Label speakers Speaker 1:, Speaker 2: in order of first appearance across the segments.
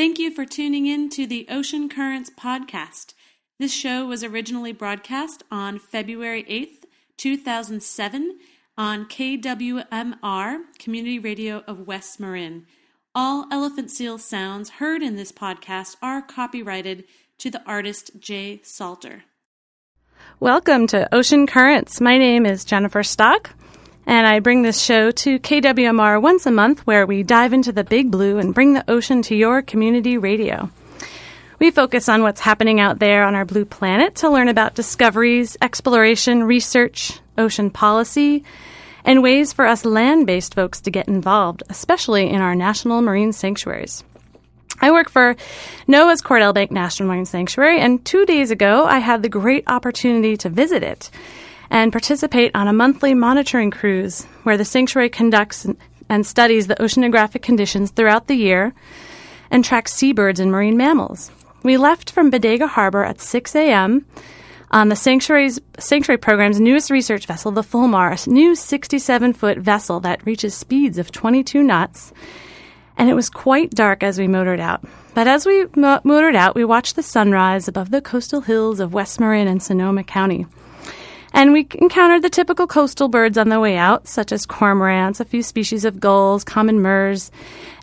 Speaker 1: Thank you for tuning in to the Ocean Currents podcast. This show was originally broadcast on February 8th, 2007, on KWMR, Community Radio of West Marin. All elephant seal sounds heard in this podcast are copyrighted to the artist Jay Salter.
Speaker 2: Welcome to Ocean Currents. My name is Jennifer Stock, and I bring this show to KWMR once a month where we dive into the big blue and bring the ocean to your community radio. We focus on what's happening out there on our blue planet to learn about discoveries, exploration, research, ocean policy, and ways for us land based folks to get involved, especially in our national marine sanctuaries. I work for NOAA's Cordell Bank National Marine Sanctuary, and two days ago I had the great opportunity to visit it and participate on a monthly monitoring cruise where the sanctuary conducts and studies the oceanographic conditions throughout the year and tracks seabirds and marine mammals. We left from Bodega Harbor at 6 a.m. on the sanctuary's sanctuary program's newest research vessel, the Fulmar, a new 67-foot vessel that reaches speeds of 22 knots. And it was quite dark as we motored out. But as we mo- motored out, we watched the sunrise above the coastal hills of West Marin and Sonoma County. And we encountered the typical coastal birds on the way out, such as cormorants, a few species of gulls, common murres.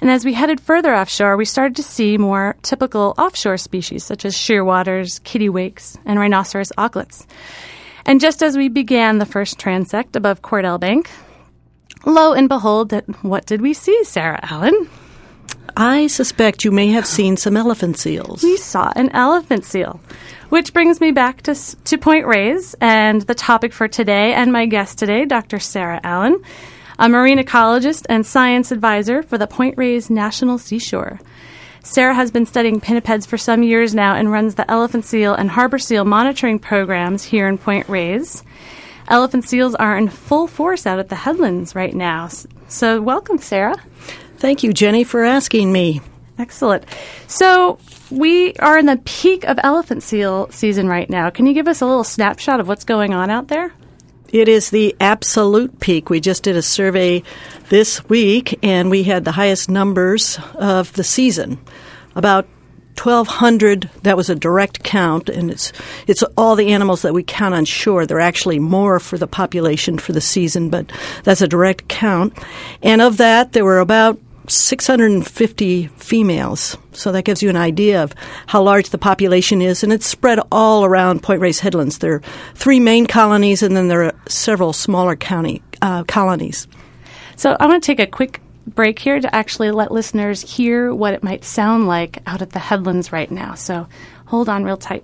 Speaker 2: And as we headed further offshore, we started to see more typical offshore species, such as shearwaters, kittiwakes, and rhinoceros auklets. And just as we began the first transect above Cordell Bank, lo and behold, what did we see, Sarah Allen?
Speaker 3: I suspect you may have seen some elephant seals.
Speaker 2: We saw an elephant seal. Which brings me back to, to Point Reyes and the topic for today, and my guest today, Dr. Sarah Allen, a marine ecologist and science advisor for the Point Reyes National Seashore. Sarah has been studying pinnipeds for some years now and runs the elephant seal and harbor seal monitoring programs here in Point Reyes. Elephant seals are in full force out at the headlands right now. So, welcome, Sarah.
Speaker 3: Thank you, Jenny, for asking me.
Speaker 2: Excellent. So, we are in the peak of elephant seal season right now. Can you give us a little snapshot of what's going on out there?
Speaker 3: It is the absolute peak. We just did a survey this week and we had the highest numbers of the season. About 1200 that was a direct count and it's it's all the animals that we count on shore there're actually more for the population for the season but that's a direct count and of that there were about 650 females. So that gives you an idea of how large the population is, and it's spread all around Point Reyes Headlands. There are three main colonies, and then there are several smaller county uh, colonies.
Speaker 2: So I want to take a quick break here to actually let listeners hear what it might sound like out at the headlands right now. So hold on real tight.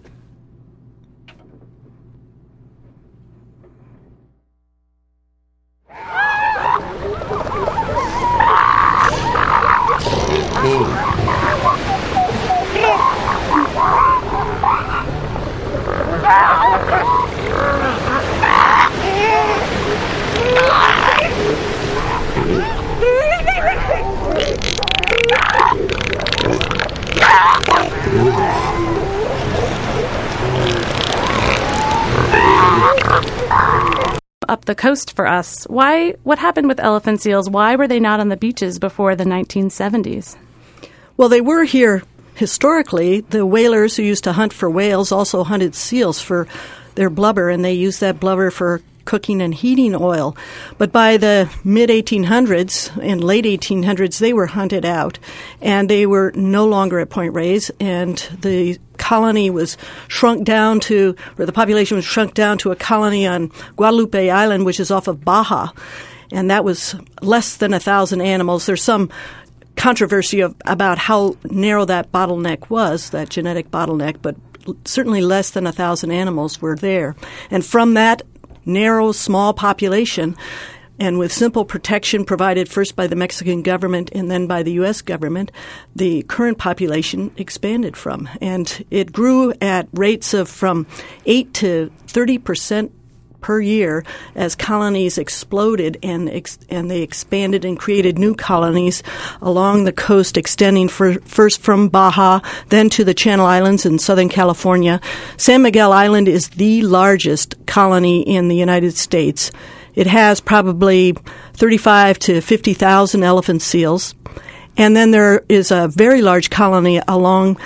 Speaker 2: Up the coast for us. Why? What happened with elephant seals? Why were they not on the beaches before the 1970s?
Speaker 3: Well, they were here historically. The whalers who used to hunt for whales also hunted seals for their blubber, and they used that blubber for cooking and heating oil. But by the mid 1800s and late 1800s, they were hunted out and they were no longer at Point Reyes, and the colony was shrunk down to, or the population was shrunk down to a colony on Guadalupe Island, which is off of Baja. And that was less than a thousand animals. There's some controversy of, about how narrow that bottleneck was, that genetic bottleneck, but certainly less than a thousand animals were there. And from that narrow, small population, and with simple protection provided first by the Mexican government and then by the U.S. government, the current population expanded from. And it grew at rates of from 8 to 30 percent per year as colonies exploded and ex- and they expanded and created new colonies along the coast, extending for, first from Baja, then to the Channel Islands in Southern California. San Miguel Island is the largest colony in the United States. It has probably 35 to 50,000 elephant seals. And then there is a very large colony along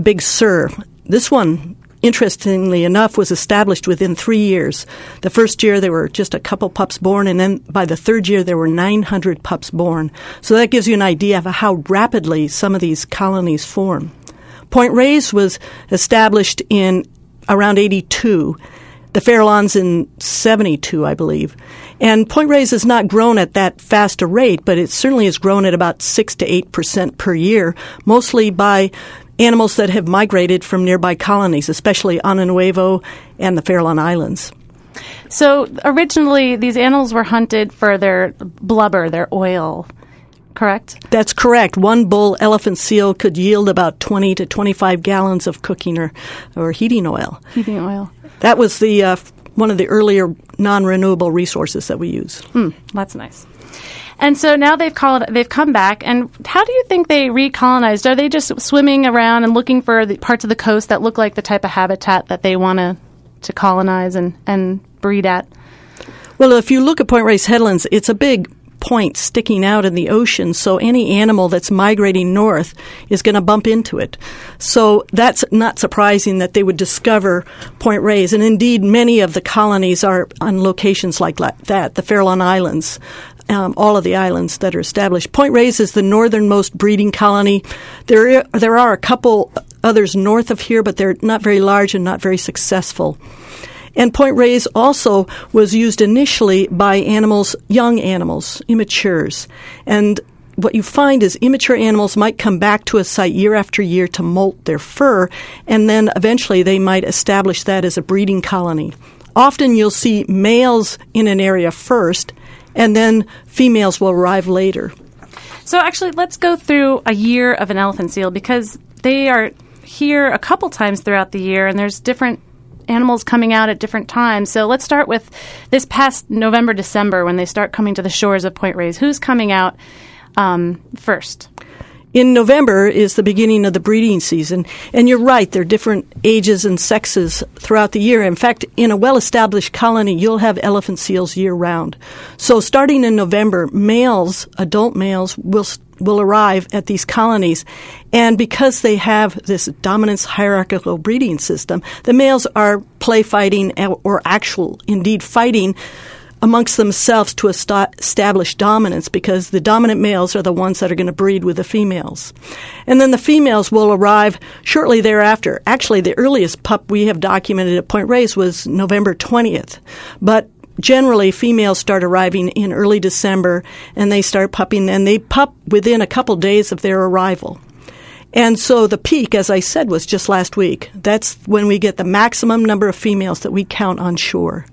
Speaker 3: Big Sur. This one, interestingly enough, was established within three years. The first year there were just a couple pups born, and then by the third year there were 900 pups born. So that gives you an idea of how rapidly some of these colonies form. Point Reyes was established in around 82 the Farallones in 72, I believe. And Point Reyes has not grown at that fast a rate, but it certainly has grown at about 6 to 8% per year, mostly by animals that have migrated from nearby colonies, especially Ano Nuevo and the Farallon Islands.
Speaker 2: So originally, these animals were hunted for their blubber, their oil, correct?
Speaker 3: That's correct. One bull elephant seal could yield about 20 to 25 gallons of cooking or, or heating oil.
Speaker 2: Heating oil.
Speaker 3: That was the uh, one of the earlier non-renewable resources that we use.
Speaker 2: Hmm, that's nice. And so now they've called, they've come back. And how do you think they recolonized? Are they just swimming around and looking for the parts of the coast that look like the type of habitat that they want to to colonize and and breed at?
Speaker 3: Well, if you look at Point Reyes headlands, it's a big point sticking out in the ocean, so any animal that's migrating north is going to bump into it. So that's not surprising that they would discover Point Reyes, and indeed many of the colonies are on locations like that, the Farallon Islands. Um, all of the islands that are established. Point Reyes is the northernmost breeding colony. There, there are a couple others north of here, but they're not very large and not very successful. And Point Reyes also was used initially by animals, young animals, immatures. And what you find is immature animals might come back to a site year after year to molt their fur, and then eventually they might establish that as a breeding colony. Often you'll see males in an area first, and then females will arrive later.
Speaker 2: So, actually, let's go through a year of an elephant seal because they are here a couple times throughout the year, and there's different animals coming out at different times. So let's start with this past November, December when they start coming to the shores of Point Reyes. Who's coming out um, first?
Speaker 3: In November is the beginning of the breeding season, and you're right, there are different ages and sexes throughout the year. In fact, in a well established colony, you'll have elephant seals year round. So, starting in November, males, adult males, will will arrive at these colonies. And because they have this dominance hierarchical breeding system, the males are play fighting uh, or actual, indeed fighting amongst themselves to establish dominance because the dominant males are the ones that are going to breed with the females. And then the females will arrive shortly thereafter. Actually, the earliest pup we have documented at Point Reyes was November 20th. But generally females start arriving in early December and they start pupping and they pup within a couple days of their arrival. And so the peak, as I said, was just last week. That's when we get the maximum number of females that we count on shore.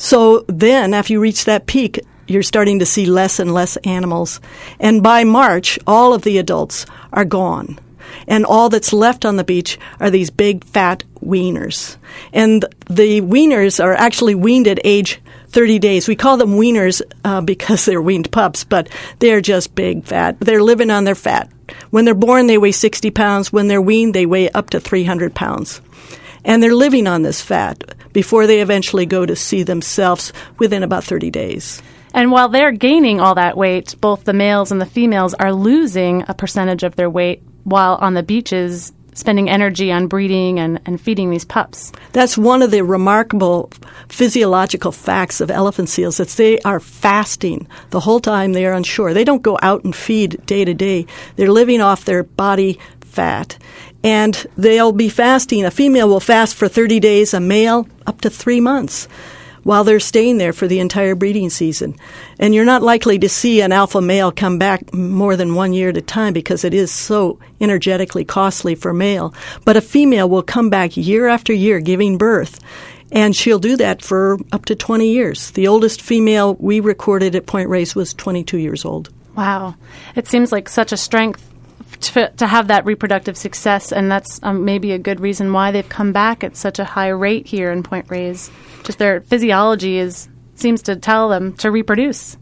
Speaker 3: So then, after you reach that peak, you're starting to see less and less animals. And by March, all of the adults are gone. And all that's left on the beach are these big fat weaners. And the weaners are actually weaned at age 30 days. We call them weaners uh, because they're weaned pups, but they're just big fat. They're living on their fat. When they're born, they weigh 60 pounds. When they're weaned, they weigh up to 300 pounds. And they're living on this fat before they eventually go to sea themselves within about 30 days.
Speaker 2: And while they're gaining all that weight, both the males and the females are losing a percentage of their weight while on the beaches spending energy on breeding and, and feeding these pups.
Speaker 3: That's one of the remarkable physiological facts of elephant seals that they are fasting the whole time they are on shore. They don't go out and feed day to day. They're living off their body fat. And they'll be fasting. A female will fast for 30 days, a male up to three months while they're staying there for the entire breeding season. And you're not likely to see an alpha male come back more than one year at a time because it is so energetically costly for male. But a female will come back year after year giving birth. And she'll do that for up to 20 years. The oldest female we recorded at Point Reyes was 22 years old.
Speaker 2: Wow. It seems like such a strength to, to have that reproductive success, and that's um, maybe a good reason why they've come back at such a high rate here in Point Reyes. Just their physiology is seems to tell them to reproduce.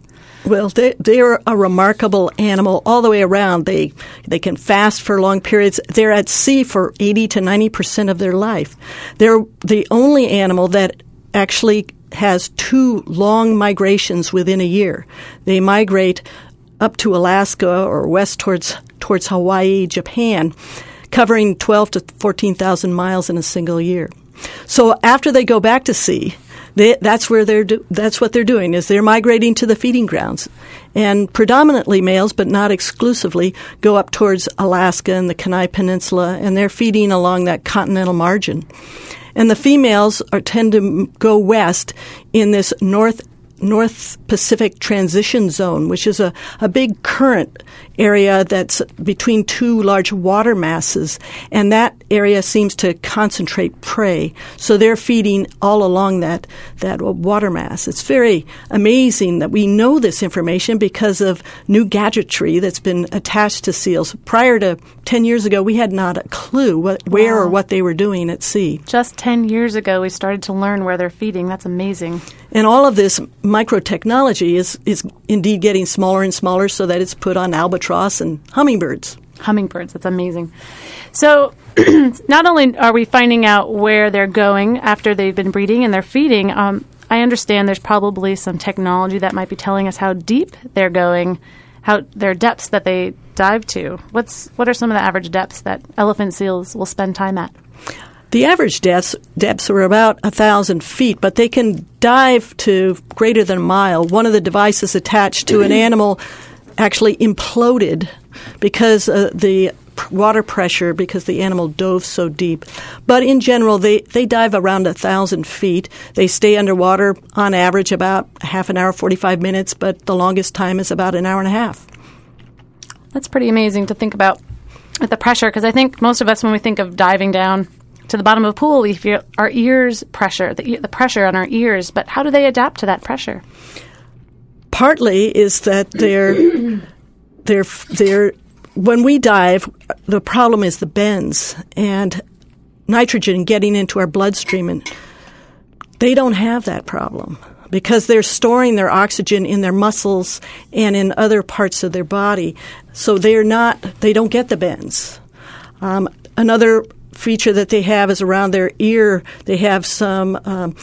Speaker 3: Well, they, they're a remarkable animal all the way around. They they can fast for long periods. They're at sea for 80 to 90 percent of their life. They're the only animal that actually has two long migrations within a year. They migrate up to Alaska or west towards towards Hawaii, Japan, covering 12 to 14,000 miles in a single year. So after they go back to sea, they, that's where they're do, that's what they're doing is they're migrating to the feeding grounds, and predominantly males, but not exclusively, go up towards Alaska and the Kenai Peninsula, and they're feeding along that continental margin. And the females are, tend to go west in this north North Pacific Transition Zone, which is a, a big current area that's between two large water masses, and that area seems to concentrate prey. So they're feeding all along that that water mass. It's very amazing that we know this information because of new gadgetry that's been attached to seals. Prior to ten years ago, we had not a clue what, where wow. or what they were doing at sea.
Speaker 2: Just ten years ago, we started to learn where they're feeding. That's amazing.
Speaker 3: And all of this microtechnology is is indeed getting smaller and smaller, so that it's put on albatross albatross and hummingbirds.
Speaker 2: Hummingbirds, that's amazing. So, not only are we finding out where they're going after they've been breeding and they're feeding, um, I understand there's probably some technology that might be telling us how deep they're going, how their depths that they dive to. What's what are some of the average depths that elephant seals will spend time at?
Speaker 3: The average depths, depths are about a thousand feet, but they can dive to greater than a mile. One of the devices attached to an animal actually imploded because uh, the water pressure because the animal dove so deep. But in general, they, they dive around a thousand feet. They stay underwater on average about half an hour, 45 minutes, but the longest time is about an hour and a half.
Speaker 2: That's pretty amazing to think about with the pressure because I think most of us, when we think of diving down to the bottom of a pool, we feel our ears pressure, the, the pressure on our ears. But how do they adapt to that pressure?
Speaker 3: Partly is that they're they're they're when we dive, the problem is the bends and nitrogen getting into our bloodstream, and they don't have that problem because they're storing their oxygen in their muscles and in other parts of their body. So they're not, they don't get the bends. Um, another feature that they have is around their ear. They have some um,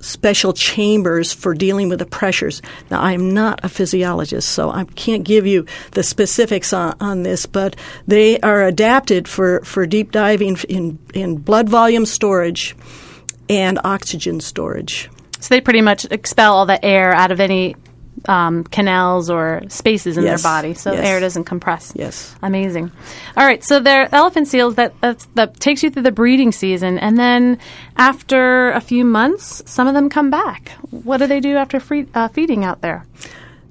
Speaker 3: special chambers for dealing with the pressures. Now, I'm not a physiologist, so I can't give you the specifics on, on this, but they are adapted for, for deep diving in, in blood volume storage and oxygen storage.
Speaker 2: So they pretty much expel all the air out of any um, canals or spaces in yes. their body, so yes. air doesn't compress.
Speaker 3: Yes,
Speaker 2: amazing. All right, so they're elephant seals that that takes you through the breeding season, and then after a few months, some of them come back. What do they do after free, uh, feeding out there?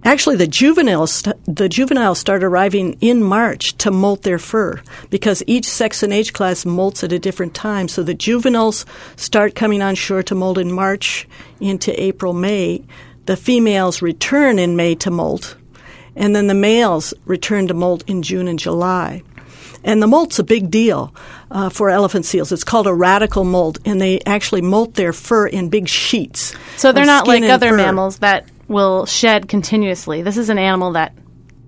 Speaker 3: Actually, the juveniles the juveniles start arriving in March to molt their fur because each sex and age class molts at a different time. So the juveniles start coming on shore to molt in March into April May. The females return in May to molt, and then the males return to molt in June and July. And the molt's a big deal uh, for elephant seals. It's called a radical molt, and they actually molt their fur in big sheets.
Speaker 2: So they're not like other fur. mammals that will shed continuously. This is an animal that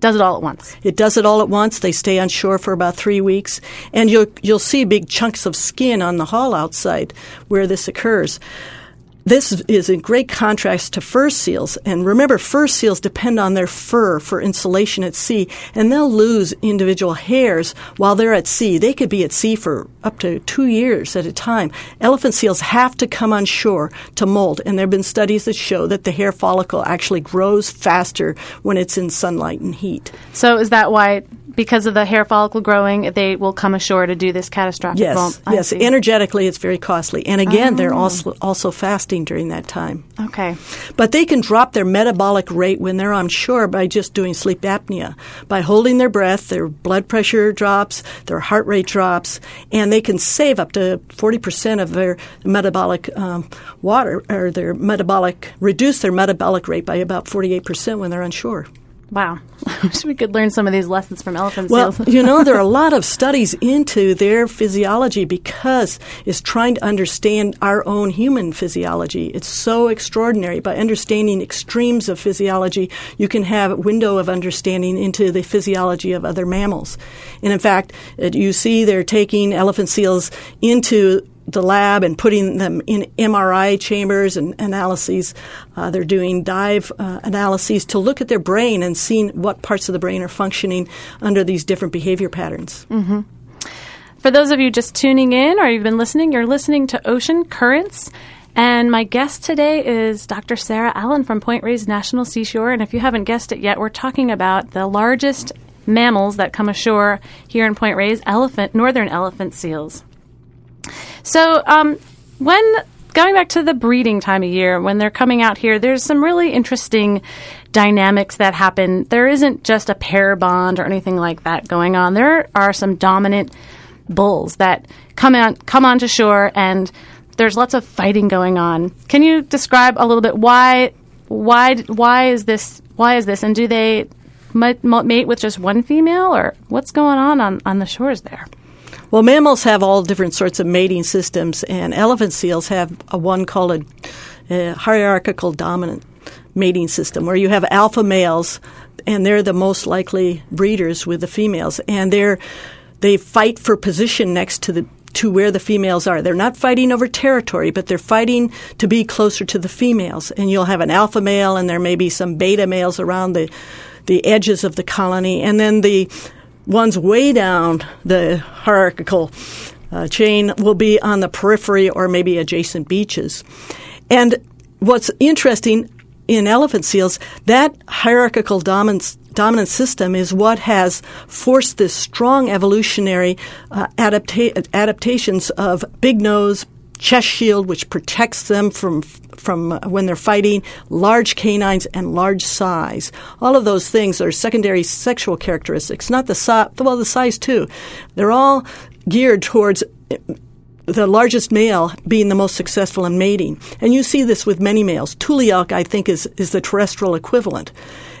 Speaker 2: does it all at once.
Speaker 3: It does it all at once. They stay on shore for about three weeks, and you'll you'll see big chunks of skin on the hull outside where this occurs. This is in great contrast to fur seals. And remember, fur seals depend on their fur for insulation at sea, and they'll lose individual hairs while they're at sea. They could be at sea for up to two years at a time. Elephant seals have to come on shore to molt, and there have been studies that show that the hair follicle actually grows faster when it's in sunlight and heat.
Speaker 2: So, is that why because of the hair follicle growing, they will come ashore to do this catastrophic
Speaker 3: yes,
Speaker 2: molt.
Speaker 3: yes. See. Energetically, it's very costly, and again, oh. they're also also fasting during that time.
Speaker 2: Okay,
Speaker 3: but they can drop their metabolic rate when they're on shore by just doing sleep apnea, by holding their breath. Their blood pressure drops, their heart rate drops, and they can save up to forty percent of their metabolic um, water or their metabolic reduce their metabolic rate by about forty eight percent when they're on shore.
Speaker 2: Wow. I wish we could learn some of these lessons from elephant
Speaker 3: well,
Speaker 2: seals.
Speaker 3: you know, there are a lot of studies into their physiology because it's trying to understand our own human physiology. It's so extraordinary. By understanding extremes of physiology, you can have a window of understanding into the physiology of other mammals. And in fact, you see they're taking elephant seals into the lab and putting them in MRI chambers and analyses. Uh, they're doing dive uh, analyses to look at their brain and seeing what parts of the brain are functioning under these different behavior patterns.
Speaker 2: Mm-hmm. For those of you just tuning in or you've been listening, you're listening to Ocean Currents. And my guest today is Dr. Sarah Allen from Point Reyes National Seashore. And if you haven't guessed it yet, we're talking about the largest mammals that come ashore here in Point Reyes, elephant, northern elephant seals. So, um, when going back to the breeding time of year, when they're coming out here, there's some really interesting dynamics that happen. There isn't just a pair bond or anything like that going on. There are some dominant bulls that come on come onto shore and there's lots of fighting going on. Can you describe a little bit why why why is this why is this and do they mate with just one female or what's going on on, on the shores there?
Speaker 3: Well, mammals have all different sorts of mating systems, and elephant seals have a one called a, a hierarchical dominant mating system, where you have alpha males, and they're the most likely breeders with the females, and they're they fight for position next to the to where the females are. They're not fighting over territory, but they're fighting to be closer to the females. And you'll have an alpha male, and there may be some beta males around the the edges of the colony, and then the ones way down the hierarchical uh, chain will be on the periphery or maybe adjacent beaches. And what's interesting in elephant seals, that hierarchical dominance, dominant system is what has forced this strong evolutionary uh, adapta- adaptations of big nose, chest shield, which protects them from from uh, when they're fighting, large canines and large size. All of those things are secondary sexual characteristics, not the size. Well, the size too. They're all geared towards uh, the largest male being the most successful in mating. And you see this with many males. Tule elk, I think, is, is the terrestrial equivalent.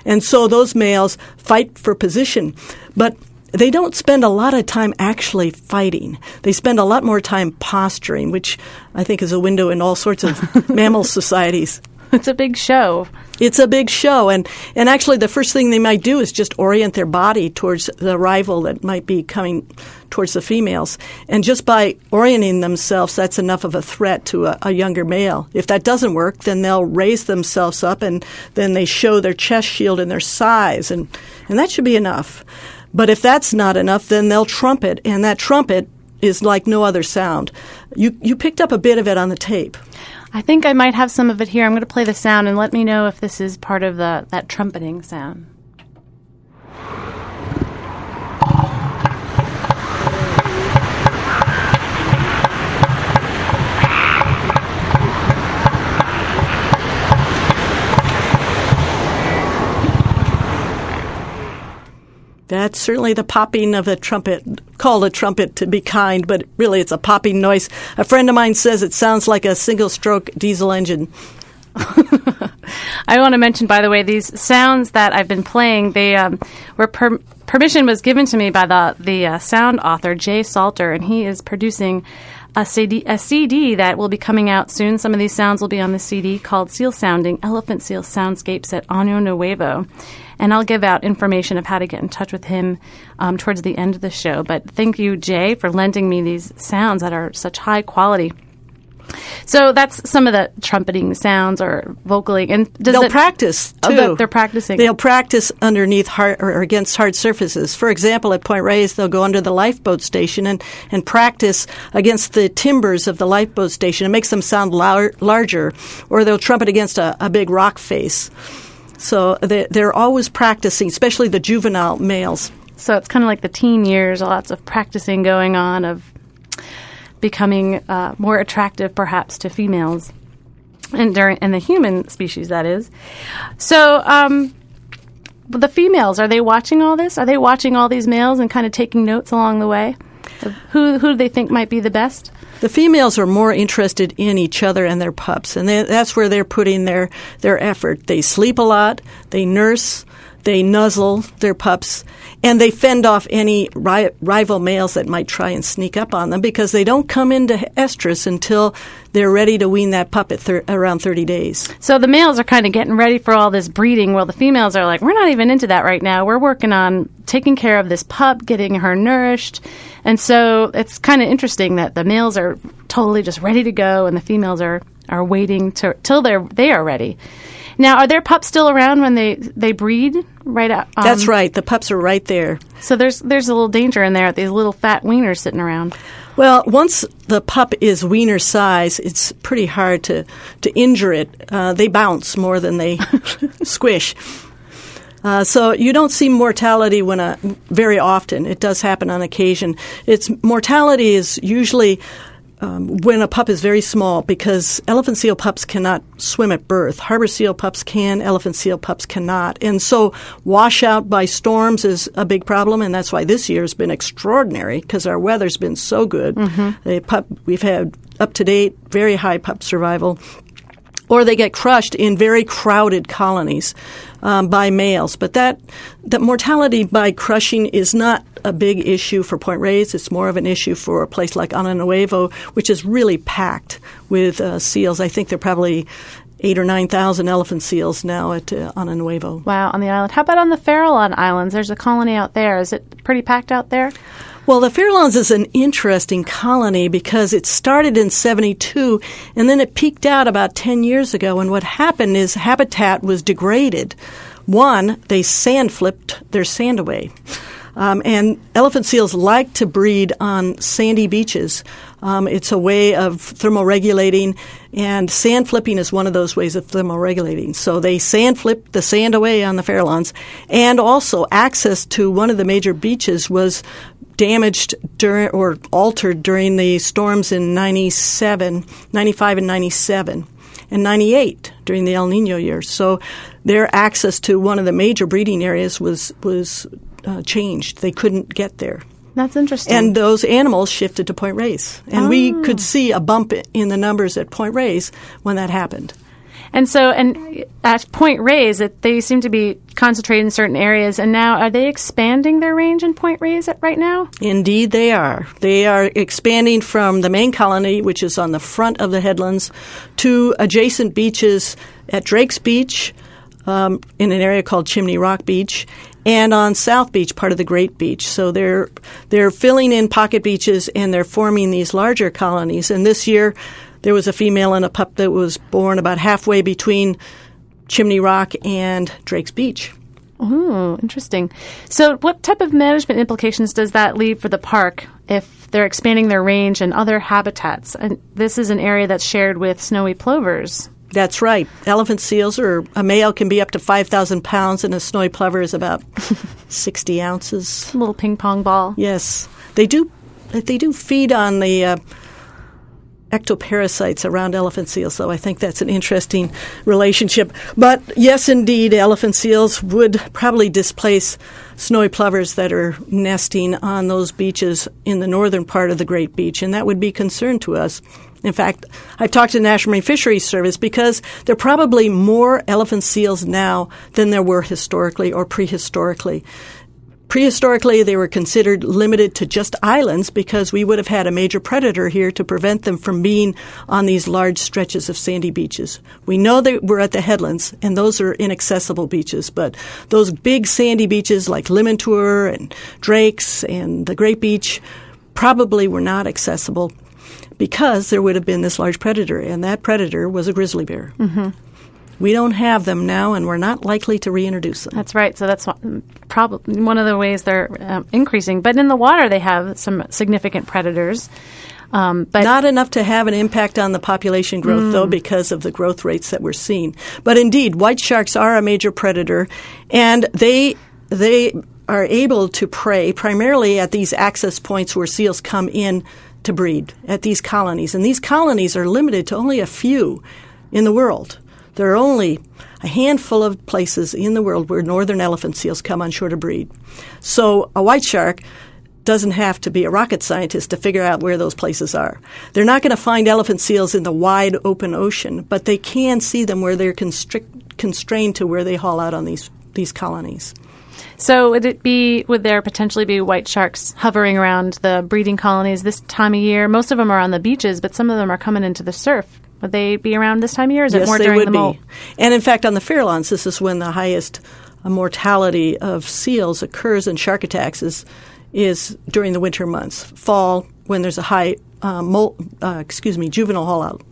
Speaker 3: And so those males fight for position. But they don't spend a lot of time actually fighting. They spend a lot more time posturing, which I think is a window in all sorts of mammal societies.
Speaker 2: It's a big show.
Speaker 3: It's a big show, and and actually, the first thing they might do is just orient their body towards the rival that might be coming towards the females, and just by orienting themselves, that's enough of a threat to a, a younger male. If that doesn't work, then they'll raise themselves up, and then they show their chest shield and their size, and and that should be enough. But if that's not enough, then they'll trumpet, and that trumpet is like no other sound. You you picked up a bit of it on the tape.
Speaker 2: I think I might have some of it here. I'm going to play the sound and let me know if this is part of the that trumpeting sound.
Speaker 3: That's certainly the popping of a trumpet, called a trumpet to be kind, but really it's a popping noise. A friend of mine says it sounds like a single stroke diesel engine.
Speaker 2: I want to mention, by the way, these sounds that I've been playing, they um, were per- permission was given to me by the the uh, sound author Jay Salter, and he is producing a CD, a CD that will be coming out soon. Some of these sounds will be on the CD called Seal Sounding Elephant Seal Soundscapes at Año Nuevo. And I'll give out information of how to get in touch with him um, towards the end of the show. But thank you, Jay, for lending me these sounds that are such high quality. So that's some of the trumpeting sounds or vocaling, and
Speaker 3: they'll it, practice oh, too.
Speaker 2: Oh, they're practicing.
Speaker 3: They'll practice underneath hard or against hard surfaces. For example, at Point Reyes, they'll go under the lifeboat station and, and practice against the timbers of the lifeboat station. It makes them sound lar- larger, or they'll trumpet against a, a big rock face. So they, they're always practicing, especially the juvenile males.
Speaker 2: So it's kind of like the teen years, lots of practicing going on of becoming uh, more attractive, perhaps, to females, and during and the human species that is. So. Um, the females are they watching all this? Are they watching all these males and kind of taking notes along the way? Who who do they think might be the best?
Speaker 3: The females are more interested in each other and their pups, and they, that's where they're putting their their effort. They sleep a lot, they nurse, They nuzzle their pups and they fend off any ri- rival males that might try and sneak up on them because they don't come into estrus until they're ready to wean that pup at thir- around 30 days.
Speaker 2: So the males are kind of getting ready for all this breeding, while the females are like, we're not even into that right now. We're working on taking care of this pup, getting her nourished. And so it's kind of interesting that the males are totally just ready to go and the females are, are waiting to, till they're, they are ready. Now, are there pups still around when they, they breed? Right out. Um,
Speaker 3: That's right. The pups are right there.
Speaker 2: So there's there's a little danger in there. These little fat weaners sitting around.
Speaker 3: Well, once the pup is weaner size, it's pretty hard to, to injure it. Uh, they bounce more than they squish. Uh, so you don't see mortality when a, very often. It does happen on occasion. Its mortality is usually um, when a pup is very small because elephant seal pups cannot swim at birth. Harbor seal pups can, elephant seal pups cannot. And so washout by storms is a big problem, and that's why this year has been extraordinary because our weather's been so good. Mm-hmm. The pup, we've had up to date very high pup survival or they get crushed in very crowded colonies um, by males. But that that mortality by crushing is not a big issue for Point Reyes. It's more of an issue for a place like Ano Nuevo, which is really packed with uh, seals. I think there are probably eight or nine thousand elephant seals now at uh, Ano Nuevo.
Speaker 2: Wow, on the island. How about on the Farallon Islands? There's a colony out there. Is it pretty packed out there?
Speaker 3: Well, the Farallones is an interesting colony because it started in 72 and then it peaked out about 10 years ago. And what happened is habitat was degraded. One, they sand flipped their sand away. Um, and elephant seals like to breed on sandy beaches. Um, it's a way of thermoregulating, and sand flipping is one of those ways of thermoregulating. So they sand flip the sand away on the Farallones, and also access to one of the major beaches was damaged during or altered during the storms in 97, 95 and 97 and 98 during the El Nino years. So their access to one of the major breeding areas was was uh, changed. They couldn't get there.
Speaker 2: That's interesting.
Speaker 3: And those animals shifted to Point Reyes. And oh. we could see a bump in the numbers at Point Reyes when that happened.
Speaker 2: And so, and at Point Reyes, they seem to be concentrated in certain areas. And now, are they expanding their range in Point Reyes right now?
Speaker 3: Indeed, they are. They are expanding from the main colony, which is on the front of the headlands, to adjacent beaches at Drake's Beach, um, in an area called Chimney Rock Beach, and on South Beach, part of the Great Beach. So they're they're filling in pocket beaches and they're forming these larger colonies. And this year, there was a female and a pup that was born about halfway between Chimney Rock and Drake's Beach.
Speaker 2: Oh, interesting. So, what type of management implications does that leave for the park if they're expanding their range and other habitats? And this is an area that's shared with snowy plovers.
Speaker 3: That's right. Elephant seals are a male can be up to five thousand pounds, and a snowy plover is about sixty ounces.
Speaker 2: A little ping pong ball.
Speaker 3: Yes, they do. They do feed on the uh, ectoparasites around elephant seals, so I think that's an interesting relationship. But yes, indeed, elephant seals would probably displace snowy plovers that are nesting on those beaches in the northern part of the Great Beach, and that would be concern to us. In fact, I've talked to the National Marine Fisheries Service because there are probably more elephant seals now than there were historically or prehistorically. Prehistorically, they were considered limited to just islands because we would have had a major predator here to prevent them from being on these large stretches of sandy beaches. We know that we're at the headlands, and those are inaccessible beaches, but those big sandy beaches like Limantour and Drake's and the Great Beach probably were not accessible because there would have been this large predator, and that predator was a grizzly bear. Mm-hmm. We don't have them now, and we're not likely to reintroduce them.
Speaker 2: That's right. So that's probably one of the ways they're um, increasing. But in the water, they have some significant predators.
Speaker 3: Um, but not enough to have an impact on the population growth, mm. though, because of the growth rates that we're seeing. But indeed, white sharks are a major predator, and they they are able to prey primarily at these access points where seals come in to breed at these colonies, and these colonies are limited to only a few in the world. There are only a handful of places in the world where northern elephant seals come on shore to breed. So a white shark doesn't have to be a rocket scientist to figure out where those places are. They're not going to find elephant seals in the wide open ocean, but they can see them where they're constrict, constrained to where they haul out on these these colonies.
Speaker 2: So would it be would there potentially be white sharks hovering around the breeding colonies this time of year? Most of them are on the beaches, but some of them are coming into the surf. Would they be around this time of year? Is
Speaker 3: yes,
Speaker 2: it more during the molt?
Speaker 3: be. And in fact, on the Farallones, this is when the highest mortality of seals occurs in shark attacks is, is during the winter months. Fall, when there's a high, uh, molt, uh, excuse me, juvenile haulout,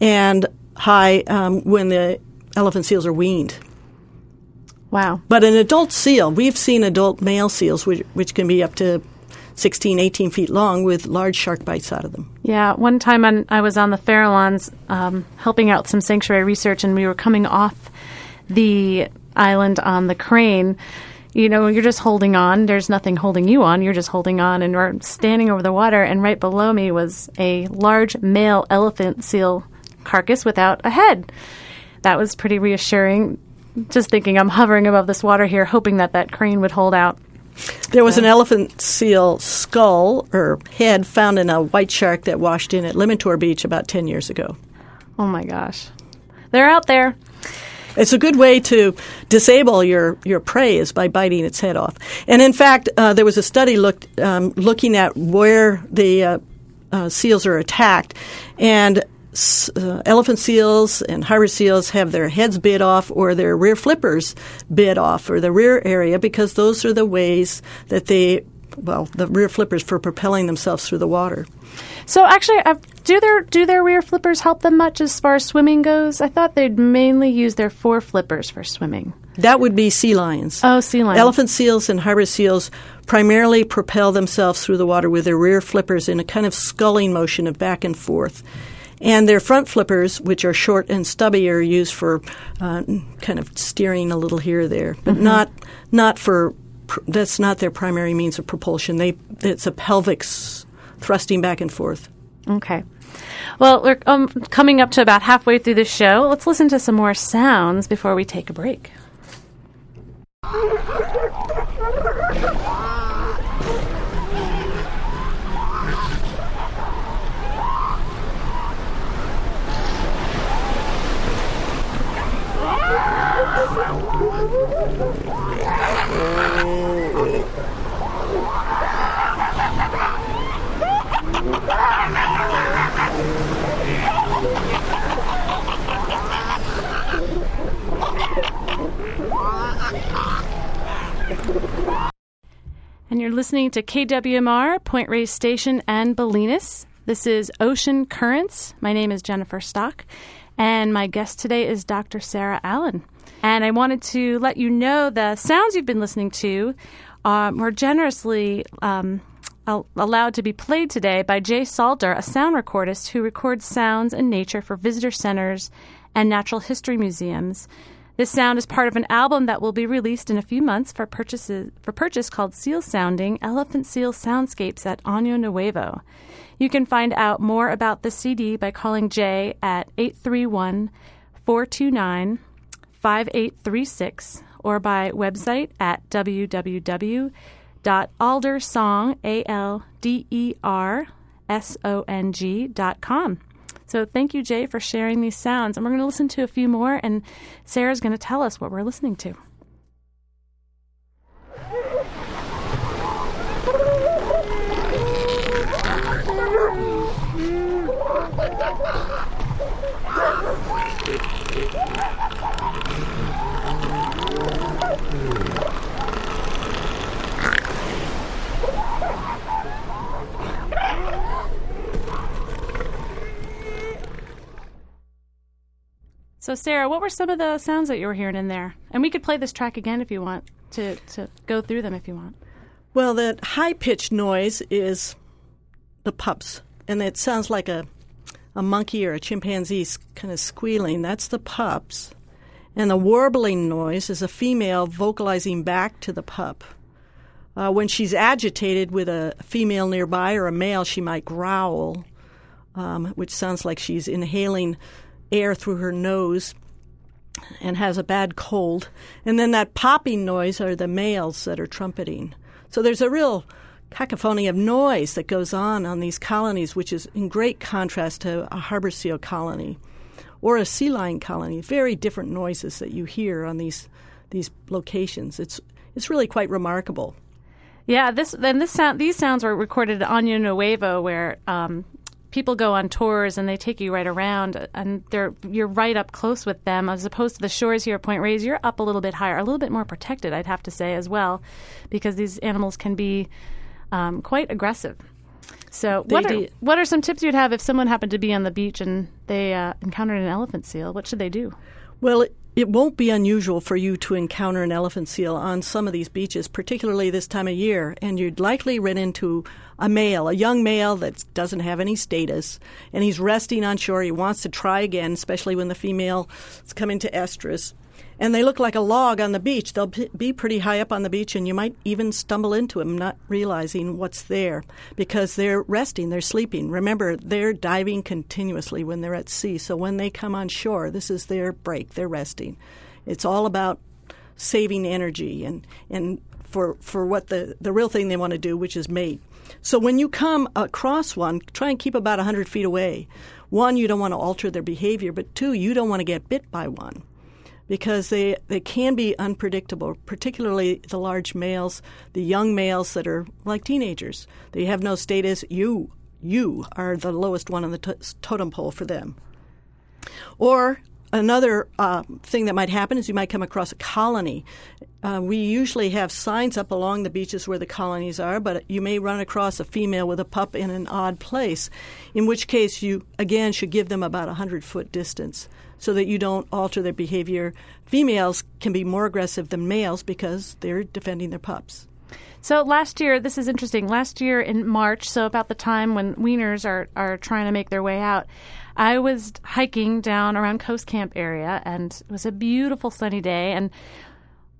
Speaker 3: and high um, when the elephant seals are weaned.
Speaker 2: Wow.
Speaker 3: But an adult seal, we've seen adult male seals, which, which can be up to 16, 18 feet long with large shark bites out of them.
Speaker 2: Yeah, one time on, I was on the Farallones um, helping out some sanctuary research, and we were coming off the island on the crane. You know, you're just holding on. There's nothing holding you on. You're just holding on, and we're standing over the water. And right below me was a large male elephant seal carcass without a head. That was pretty reassuring. Just thinking, I'm hovering above this water here, hoping that that crane would hold out.
Speaker 3: There was an elephant seal skull or head found in a white shark that washed in at Limantour Beach about 10 years ago.
Speaker 2: Oh my gosh, they're out there.
Speaker 3: It's a good way to disable your, your prey is by biting its head off. And in fact, uh, there was a study looked um, looking at where the uh, uh, seals are attacked, and uh, elephant seals and harbor seals have their heads bit off or their rear flippers bit off or the rear area because those are the ways that they well the rear flippers for propelling themselves through the water.
Speaker 2: So actually, uh, do their do their rear flippers help them much as far as swimming goes? I thought they'd mainly use their fore flippers for swimming.
Speaker 3: That would be sea lions.
Speaker 2: Oh, sea lions.
Speaker 3: Elephant seals and harbor seals primarily propel themselves through the water with their rear flippers in a kind of sculling motion of back and forth. And their front flippers, which are short and stubby, are used for uh, kind of steering a little here or there, but not not for. Pr- that's not their primary means of propulsion. They it's a pelvic s- thrusting back and forth.
Speaker 2: Okay. Well, we're um, coming up to about halfway through the show. Let's listen to some more sounds before we take a break. And you're listening to KWMR, Point Reyes Station, and Bolinas. This is Ocean Currents. My name is Jennifer Stock, and my guest today is Dr. Sarah Allen. And I wanted to let you know the sounds you've been listening to um, were generously um, allowed to be played today by Jay Salter, a sound recordist who records sounds and nature for visitor centers and natural history museums. This sound is part of an album that will be released in a few months for purchases for purchase called Seal Sounding Elephant Seal Soundscapes at Año Nuevo. You can find out more about the CD by calling Jay at 831 429 5836 or by website at www.aldersong, So thank you, Jay, for sharing these sounds. And we're going to listen to a few more, and Sarah's going to tell us what we're listening to. So, Sarah, what were some of the sounds that you were hearing in there? And we could play this track again if you want to, to go through them if you want.
Speaker 3: Well, that high pitched noise is the pups, and it sounds like a a monkey or a chimpanzee kind of squealing. That's the pups, and the warbling noise is a female vocalizing back to the pup. Uh, when she's agitated with a female nearby or a male, she might growl, um, which sounds like she's inhaling air through her nose and has a bad cold. And then that popping noise are the males that are trumpeting. So there's a real cacophony of noise that goes on on these colonies, which is in great contrast to a harbor seal colony or a sea lion colony. Very different noises that you hear on these these locations. It's it's really quite remarkable.
Speaker 2: Yeah, this and this sound these sounds were recorded at Año Nuevo, where um, people go on tours and they take you right around, and they're you're right up close with them, as opposed to the shores here at Point Reyes. You're up a little bit higher, a little bit more protected, I'd have to say as well, because these animals can be um, quite aggressive. So,
Speaker 3: They
Speaker 2: what are, what are some tips you'd have if someone happened to be on the beach and they uh, encountered an elephant seal? What should they do?
Speaker 3: Well, it, it won't be unusual for you to encounter an elephant seal on some of these beaches, particularly this time of year, and you'd likely run into a male, a young male that doesn't have any status, and he's resting on shore. He wants to try again, especially when the female is coming to estrus. And they look like a log on the beach. They'll be pretty high up on the beach, and you might even stumble into them, not realizing what's there because they're resting, they're sleeping. Remember, they're diving continuously when they're at sea. So when they come on shore, this is their break, they're resting. It's all about saving energy and, and for, for what the, the real thing they want to do, which is mate. So when you come across one, try and keep about 100 feet away. One, you don't want to alter their behavior, but two, you don't want to get bit by one because they, they can be unpredictable, particularly the large males, the young males that are like teenagers. They have no status. You, you are the lowest one on the to- totem pole for them. Or another uh, thing that might happen is you might come across a colony. Uh, we usually have signs up along the beaches where the colonies are, but you may run across a female with a pup in an odd place, in which case you again should give them about a 100 foot distance so that you don't alter their behavior. Females can be more aggressive than males because they're defending their pups.
Speaker 2: So last year, this is interesting. Last year in March, so about the time when weaners are, are trying to make their way out, I was hiking down around Coast Camp area, and it was a beautiful sunny day. And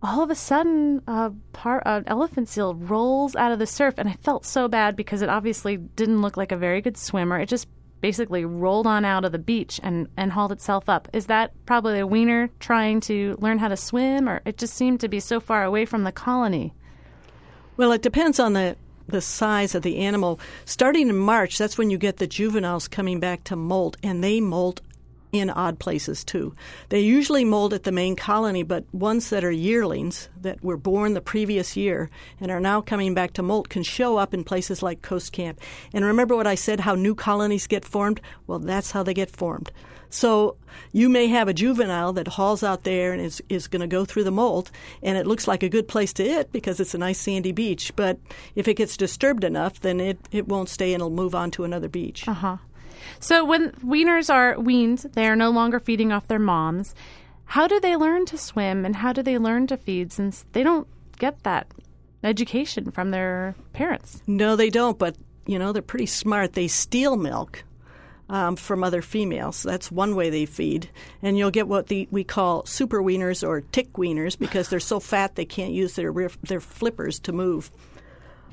Speaker 2: all of a sudden, a par- an elephant seal rolls out of the surf, and I felt so bad because it obviously didn't look like a very good swimmer. It just basically rolled on out of the beach and, and hauled itself up. Is that probably a weaner trying to learn how to swim, or it just seemed to be so far away from the colony?
Speaker 3: Well, it depends on the the size of the animal. Starting in March, that's when you get the juveniles coming back to molt, and they molt in odd places too. They usually molt at the main colony, but ones that are yearlings that were born the previous year and are now coming back to molt can show up in places like Coast Camp. And remember what I said how new colonies get formed? Well, that's how they get formed. So you may have a juvenile that hauls out there and is, is going to go through the molt, and it looks like a good place to it because it's a nice sandy beach. But if it gets disturbed enough, then it, it won't stay and it'll move on to another beach.
Speaker 2: Uh huh. So when weaners are weaned, they are no longer feeding off their moms. How do they learn to swim and how do they learn to feed since they don't get that education from their parents?
Speaker 3: No, they don't, but you know, they're pretty smart. They steal milk um, from other females. That's one way they feed. And you'll get what the, we call super weaners or tick weaners because they're so fat they can't use their, their flippers to move.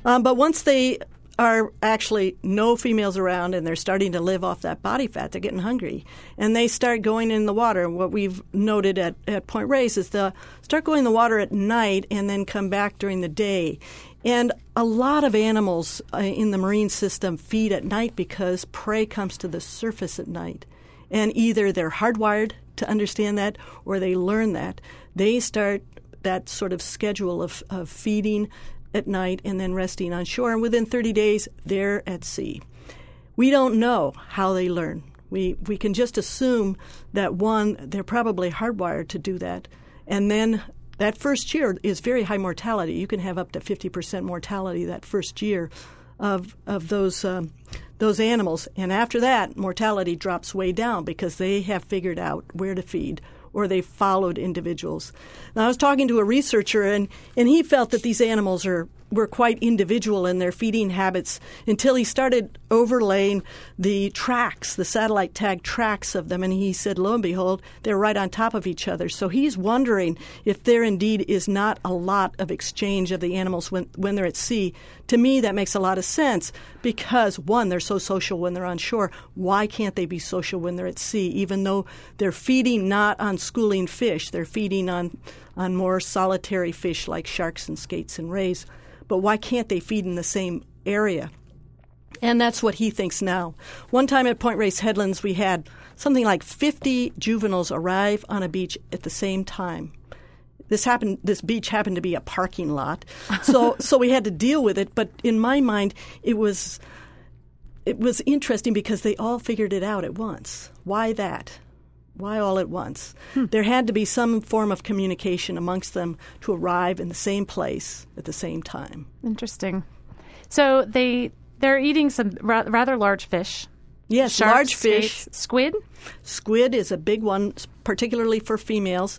Speaker 3: Um, but once they are actually no females around and they're starting to live off that body fat, they're getting hungry. And they start going in the water. What we've noted at, at Point Reyes is they'll start going in the water at night and then come back during the day. And a lot of animals uh, in the marine system feed at night because prey comes to the surface at night. And either they're hardwired to understand that or they learn that. They start that sort of schedule of, of feeding at night and then resting on shore. And within 30 days, they're at sea. We don't know how they learn. We, we can just assume that one, they're probably hardwired to do that. And then that first year is very high mortality. You can have up to 50% mortality that first year of, of those, um, those animals. And after that, mortality drops way down because they have figured out where to feed or they followed individuals. Now, I was talking to a researcher, and, and he felt that these animals are were quite individual in their feeding habits until he started overlaying the tracks, the satellite tag tracks of them, and he said, lo and behold, they're right on top of each other. So he's wondering if there indeed is not a lot of exchange of the animals when, when they're at sea. To me, that makes a lot of sense because, one, they're so social when they're on shore. Why can't they be social when they're at sea, even though they're feeding not on schooling fish? They're feeding on, on more solitary fish like sharks and skates and rays but why can't they feed in the same area? And that's what he thinks now. One time at Point Reyes Headlands, we had something like 50 juveniles arrive on a beach at the same time. this happened. This beach happened to be a parking lot, so so we had to deal with it. But in my mind, it was it was interesting because they all figured it out at once. Why that? Why all at once? Hmm. There had to be some form of communication amongst them to arrive in the same place at the same time.
Speaker 2: Interesting. So they they're eating some ra- rather large fish.
Speaker 3: Yes,
Speaker 2: Sharks,
Speaker 3: large fish.
Speaker 2: skates, squid.
Speaker 3: Squid is a big one, particularly for females.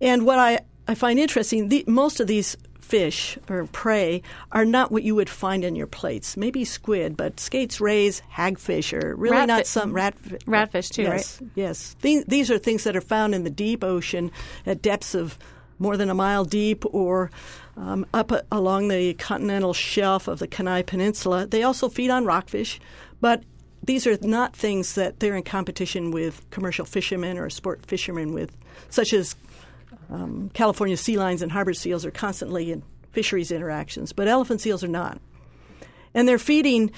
Speaker 3: And what I, I find interesting, the, most of these fish or prey are not what you would find in your plates. Maybe squid, but skates, rays, hagfish are really
Speaker 2: Rat
Speaker 3: not
Speaker 2: fi-
Speaker 3: some rat
Speaker 2: Ratfish too,
Speaker 3: yes,
Speaker 2: right?
Speaker 3: Yes, these, these are things that are found in the deep ocean at depths of more than a mile deep or um, up a, along the continental shelf of the Kenai Peninsula. They also feed on rockfish, but these are not things that they're in competition with commercial fishermen or sport fishermen with, such as um, California sea lions and harbor seals are constantly in fisheries interactions, but elephant seals are not. And they're feeding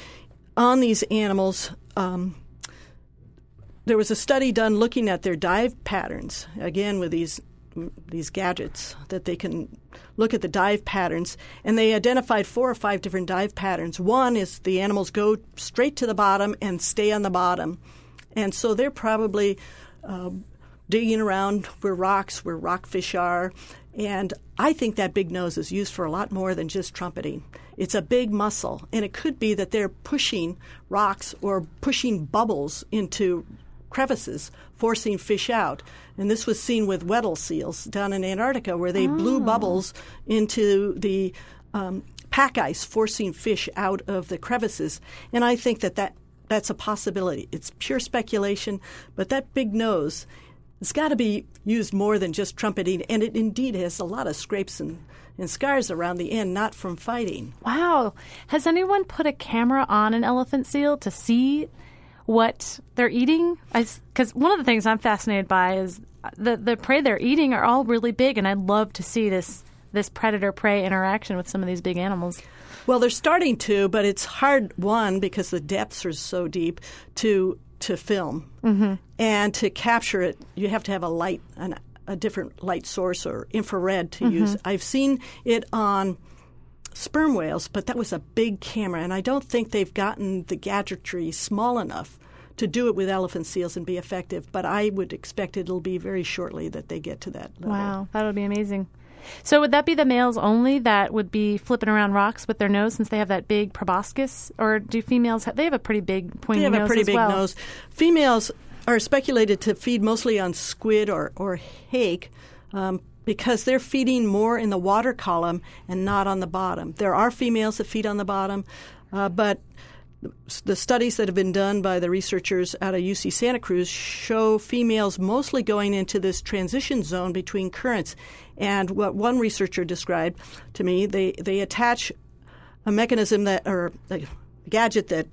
Speaker 3: on these animals. Um, there was a study done looking at their dive patterns, again with these these gadgets that they can look at the dive patterns, and they identified four or five different dive patterns. One is the animals go straight to the bottom and stay on the bottom, and so they're probably uh, digging around where rocks, where rockfish are, and I think that big nose is used for a lot more than just trumpeting. It's a big muscle, and it could be that they're pushing rocks or pushing bubbles into crevices, forcing fish out. And this was seen with Weddell seals down in Antarctica, where they oh. blew bubbles into the um, pack ice, forcing fish out of the crevices. And I think that, that that's a possibility. It's pure speculation, but that big nose it's got to be used more than just trumpeting, and it indeed has a lot of scrapes and, and scars around the end, not from fighting.
Speaker 2: Wow. Has anyone put a camera on an elephant seal to see what they're eating? Because one of the things I'm fascinated by is the the prey they're eating are all really big, and I'd love to see this this predator prey interaction with some of these big animals.
Speaker 3: Well, they're starting to, but it's hard one because the depths are so deep to to film
Speaker 2: mm-hmm.
Speaker 3: and to capture it. You have to have a light, an, a different light source or infrared to
Speaker 2: Mm-hmm.
Speaker 3: use. I've seen it on sperm whales, but that was a big camera, and I don't think they've gotten the gadgetry small enough to do it with elephant seals and be effective. But I would expect it'll be very shortly that they get to that level.
Speaker 2: Wow, that would be amazing. So would that be the males only that would be flipping around rocks with their nose since they have that big proboscis, or do females have, they have a pretty big pointy
Speaker 3: They have
Speaker 2: nose
Speaker 3: a pretty big
Speaker 2: well?
Speaker 3: nose. Females are speculated to feed mostly on squid or, or hake um, because they're feeding more in the water column and not on the bottom. There are females that feed on the bottom, uh, but the studies that have been done by the researchers out of UC Santa Cruz show females mostly going into this transition zone between currents. And what one researcher described to me, they, they attach a mechanism that, or a gadget that,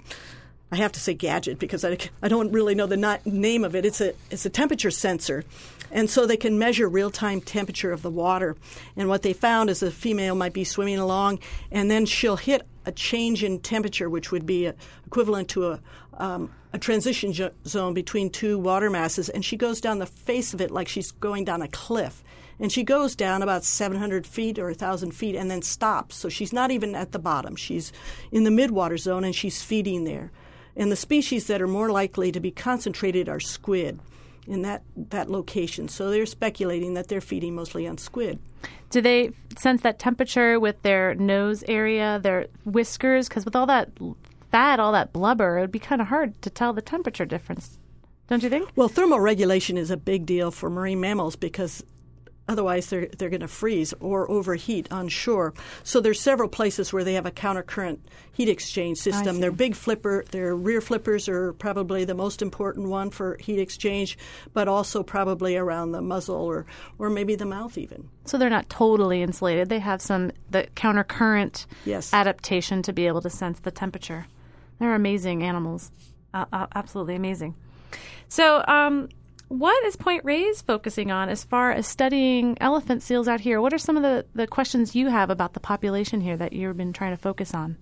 Speaker 3: I have to say gadget because I, I don't really know the not, name of it. It's a, it's a temperature sensor. And so they can measure real time temperature of the water. And what they found is a female might be swimming along and then she'll hit a change in temperature, which would be a, equivalent to a, um, a transition jo- zone between two water masses, and she goes down the face of it like she's going down a cliff. And she goes down about 700 feet or 1,000 feet and then stops. So she's not even at the bottom. She's in the midwater zone and she's feeding there. And the species that are more likely to be concentrated are squid in that, that location. So they're speculating that they're feeding mostly on squid.
Speaker 2: Do they sense that temperature with their nose area, their whiskers? Because with all that fat, all that blubber, it would be kind of hard to tell the temperature difference. Don't you think?
Speaker 3: Well, thermal regulation is a big deal for marine mammals because otherwise they're they're going to freeze or overheat on shore. So there's several places where they have a countercurrent heat exchange system. Their big flipper, their rear flippers are probably the most important one for heat exchange, but also probably around the muzzle or or maybe the mouth even.
Speaker 2: So they're not totally insulated. They have some the countercurrent
Speaker 3: Yes.
Speaker 2: adaptation to be able to sense the temperature. They're amazing animals, uh, uh, absolutely amazing. So, um, what is Point Reyes focusing on as far as studying elephant seals out here? What are some of the, the questions you have about the population here that you've been trying to focus on?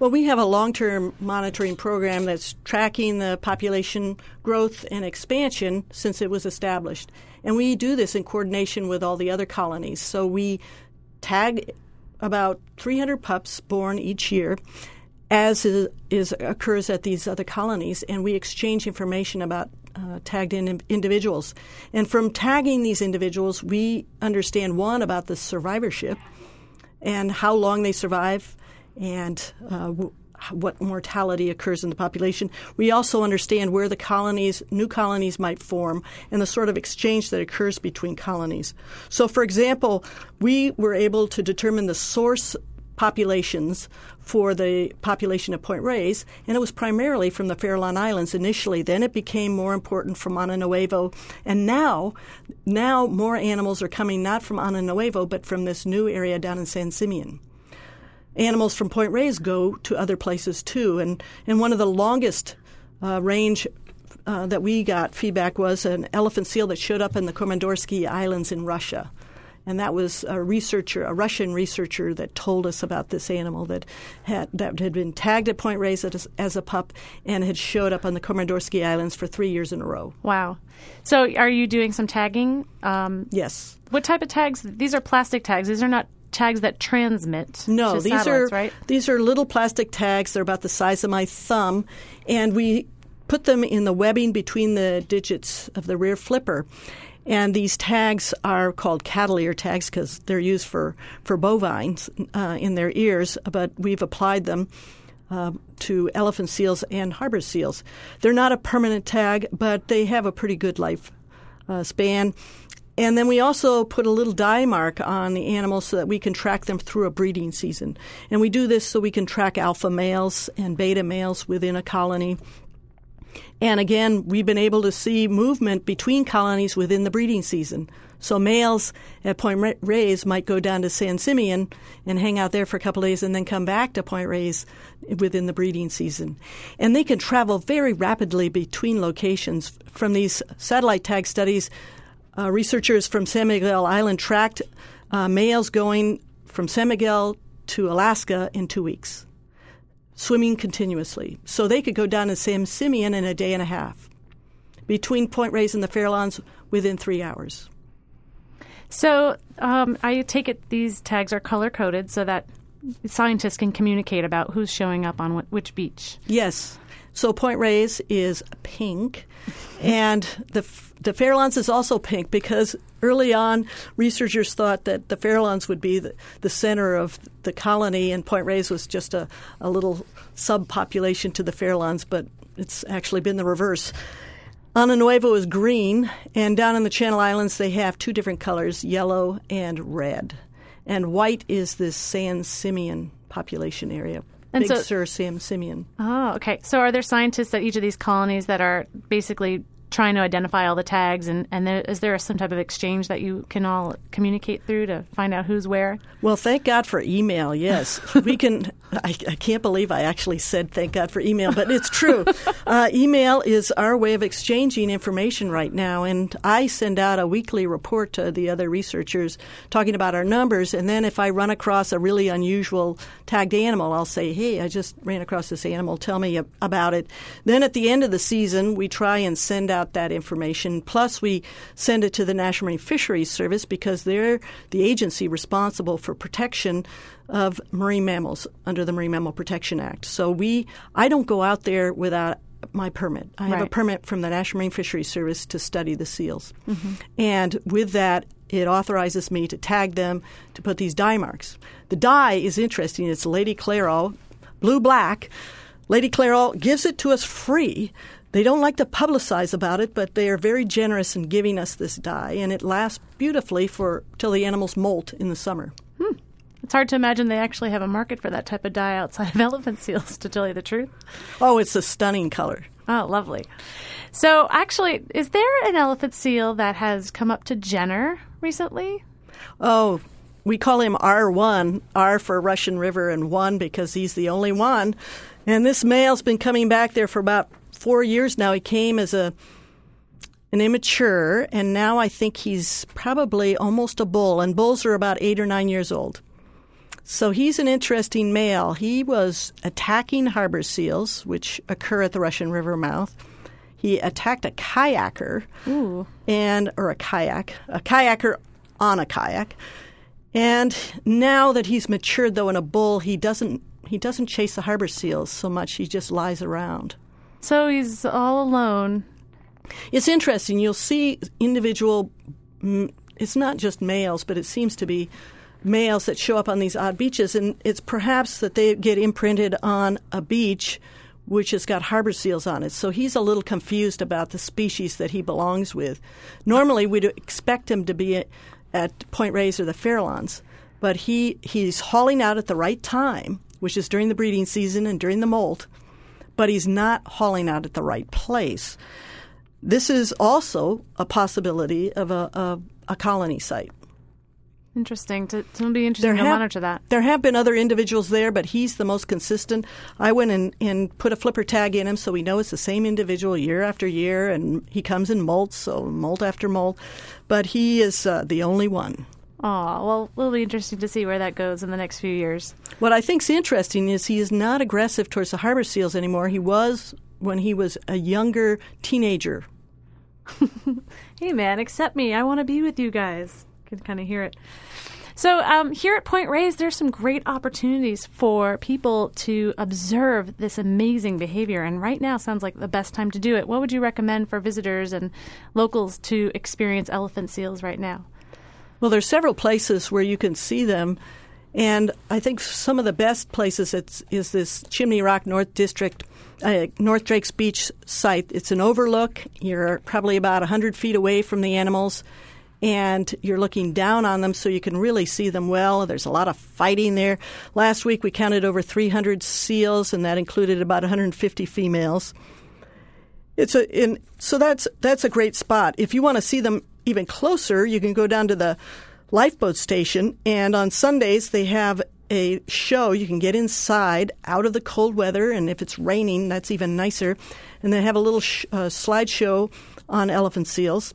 Speaker 3: Well, we have a long term monitoring program that's tracking the population growth and expansion since it was established. And we do this in coordination with all the other colonies. So we tag about 300 pups born each year, as is, is occurs at these other colonies, and we exchange information about uh, tagged in individuals. And from tagging these individuals, we understand one about the survivorship and how long they survive and uh, what mortality occurs in the population. We also understand where the colonies, new colonies might form, and the sort of exchange that occurs between colonies. So, for example, we were able to determine the source populations for the population of Point Reyes, and it was primarily from the Farallon Islands initially. Then it became more important from Ano Nuevo, and now, now more animals are coming not from Ano Nuevo but from this new area down in San Simeon animals from Point Reyes go to other places too. And, and one of the longest uh, range uh, that we got feedback was an elephant seal that showed up in the Komandorsky Islands in Russia. And that was a researcher, a Russian researcher, that told us about this animal that had that had been tagged at Point Reyes as, as a pup and had showed up on the Komandorsky Islands for three years in a row.
Speaker 2: Wow! So, are you doing some tagging?
Speaker 3: Um, yes.
Speaker 2: What type of tags? These are plastic tags. These are not tags that transmit.
Speaker 3: No, these
Speaker 2: are
Speaker 3: right? these are little plastic tags. They're about the size of my thumb, and we put them in the webbing between the digits of the rear flipper. And these tags are called cattle ear tags because they're used for for bovines uh, in their ears. But we've applied them. Uh, to elephant seals and harbor seals. They're not a permanent tag, but they have a pretty good life uh, span. And then we also put a little dye mark on the animals so that we can track them through a breeding season. And we do this so we can track alpha males and beta males within a colony. And again, we've been able to see movement between colonies within the breeding season. So males at Point Reyes might go down to San Simeon and hang out there for a couple days and then come back to Point Reyes within the breeding season. And they can travel very rapidly between locations. From these satellite tag studies, uh, researchers from San Miguel Island tracked uh, males going from San Miguel to Alaska in two weeks, swimming continuously. So they could go down to San Simeon in a day and a half, between Point Reyes and the Farallones within three hours.
Speaker 2: So um, I take it these tags are color coded so that scientists can communicate about who's showing up on which beach.
Speaker 3: Yes. So Point Reyes is pink, and the the Farallones is also pink because early on researchers thought that the Farallones would be the, the center of the colony, and Point Reyes was just a, a little subpopulation to the Farallones, but it's actually been the reverse. Ano Nuevo is green, and down in the Channel Islands they have two different colors, yellow and red. And white is this San Simeon population area. And Big so, Sur San Simeon.
Speaker 2: Oh, okay. So are there scientists at each of these colonies that are basically trying to identify all the tags and, and there, is there some type of exchange that you can all communicate through to find out who's where?
Speaker 3: Well thank god for email yes. We can I, I, can't believe i actually said thank god for email but it's true. Uh, email is our way of exchanging information right now and i send out a weekly report to the other researchers talking about our numbers and then if i run across a really unusual tagged animal i'll say hey i just ran across this animal. Tell me about it. Then at the end of the season we try and send out out that information. Plus, we send it to the National Marine Fisheries Service because they're the agency responsible for protection of marine mammals under the Marine Mammal Protection Act. So we, I don't go out there without my permit. I have right. a permit from the National Marine Fisheries Service to study the seals. Mm-hmm. And with that, it authorizes me to tag them, to put these dye marks. The dye is interesting. It's Lady Clairol, blue black. Lady Clairol gives it to us free they don't like to publicize about it, but they are very generous in giving us this dye, and it lasts beautifully for till the animals molt in the summer.
Speaker 2: Hmm. It's hard to imagine they actually have a market for that type of dye outside of elephant seals, to tell you the truth.
Speaker 3: Oh, it's a stunning color.
Speaker 2: Oh, lovely. So, actually, is there an elephant seal that has come up to Jenner recently?
Speaker 3: Oh, we call him R1, R for Russian River, and 1 because he's the only one. And this male's been coming back there for about four years now. He came as a an immature, and now I think he's probably almost a bull. And bulls are about eight or nine years old. So he's an interesting male. He was attacking harbor seals, which occur at the Russian River mouth. He attacked a kayaker,
Speaker 2: Ooh.
Speaker 3: and or a kayak, a kayaker on a kayak. And now that he's matured, though, in a bull, he doesn't he doesn't chase the harbor seals so much. He just lies around.
Speaker 2: So he's all alone.
Speaker 3: It's interesting. You'll see individual. It's not just males, but it seems to be males that show up on these odd beaches, and it's perhaps that they get imprinted on a beach which has got harbor seals on it. So he's a little confused about the species that he belongs with. Normally, we'd expect him to be at, Point Reyes or the Farallones, but he he's hauling out at the right time, which is during the breeding season and during the molt, but he's not hauling out at the right place. This is also a possibility of a, a, a colony site.
Speaker 2: Interesting. To, to be interesting to
Speaker 3: have-
Speaker 2: monitor that.
Speaker 3: There have been other individuals there, but he's the most consistent. I went and, and put a flipper tag in him so we know it's the same individual year after year, and he comes in molts, so molt after molt. But he is uh, the only one.
Speaker 2: Oh, well, it'll be interesting to see where that goes in the next few years.
Speaker 3: What I think's interesting is he is not aggressive towards the harbor seals anymore. He was when he was a younger teenager.
Speaker 2: Hey, man, accept me. I want to be with you guys. Can kind of hear it. So, um, here at Point Reyes, there's some great opportunities for people to observe this amazing behavior. And right now sounds like the best time to do it. What would you recommend for visitors and locals to experience elephant seals right now?
Speaker 3: Well, there's several places where you can see them, and I think some of the best places is this Chimney Rock North District, uh, North Drake's Beach site. It's an overlook. You're probably about 100 feet away from the animals, and you're looking down on them so you can really see them well. There's a lot of fighting there. Last week we counted over 300 seals, and that included about 150 females. It's a in, so that's that's a great spot. If you want to see them even closer, you can go down to the lifeboat station, and on Sundays they have a show. You can get inside out of the cold weather, and if it's raining, that's even nicer. And they have a little sh- uh, slideshow on elephant seals.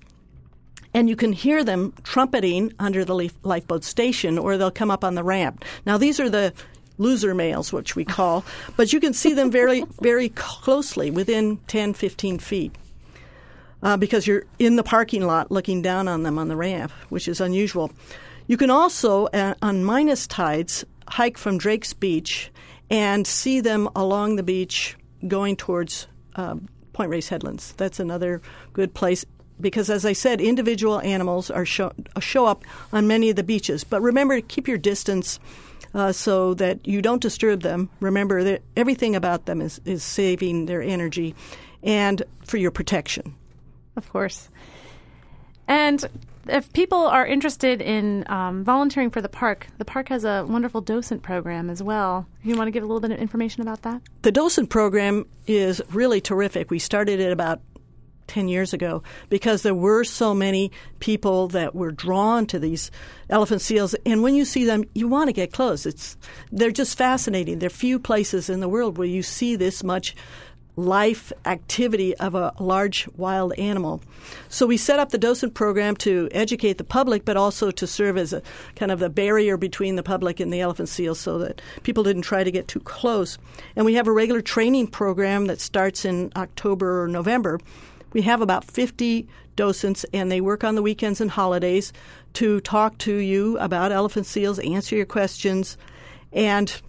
Speaker 3: And you can hear them trumpeting under the lifeboat station, or they'll come up on the ramp. Now, these are the loser males, which we call, but you can see them very, very closely within 10, 15 feet uh, because you're in the parking lot looking down on them on the ramp, which is unusual. You can also, uh, on minus tides, hike from Drake's Beach and see them along the beach going towards uh, Point Reyes Headlands. That's another good place because, as I said, individual animals are show, show up on many of the beaches. But remember, to keep your distance. Uh, so that you don't disturb them. Remember that everything about them is, is saving their energy and for your protection.
Speaker 2: Of course. And if people are interested in um, volunteering for the park, the park has a wonderful docent program as well. You want to give a little bit of information about that?
Speaker 3: The docent program is really terrific. We started it about 10 years ago because there were so many people that were drawn to these elephant seals and when you see them you want to get close it's they're just fascinating there are few places in the world where you see this much life activity of a large wild animal. So we set up the docent program to educate the public, but also to serve as a kind of the barrier between the public and the elephant seals so that people didn't try to get too close. And we have a regular training program that starts in October or November. We have about 50 docents, and they work on the weekends and holidays to talk to you about elephant seals, answer your questions, and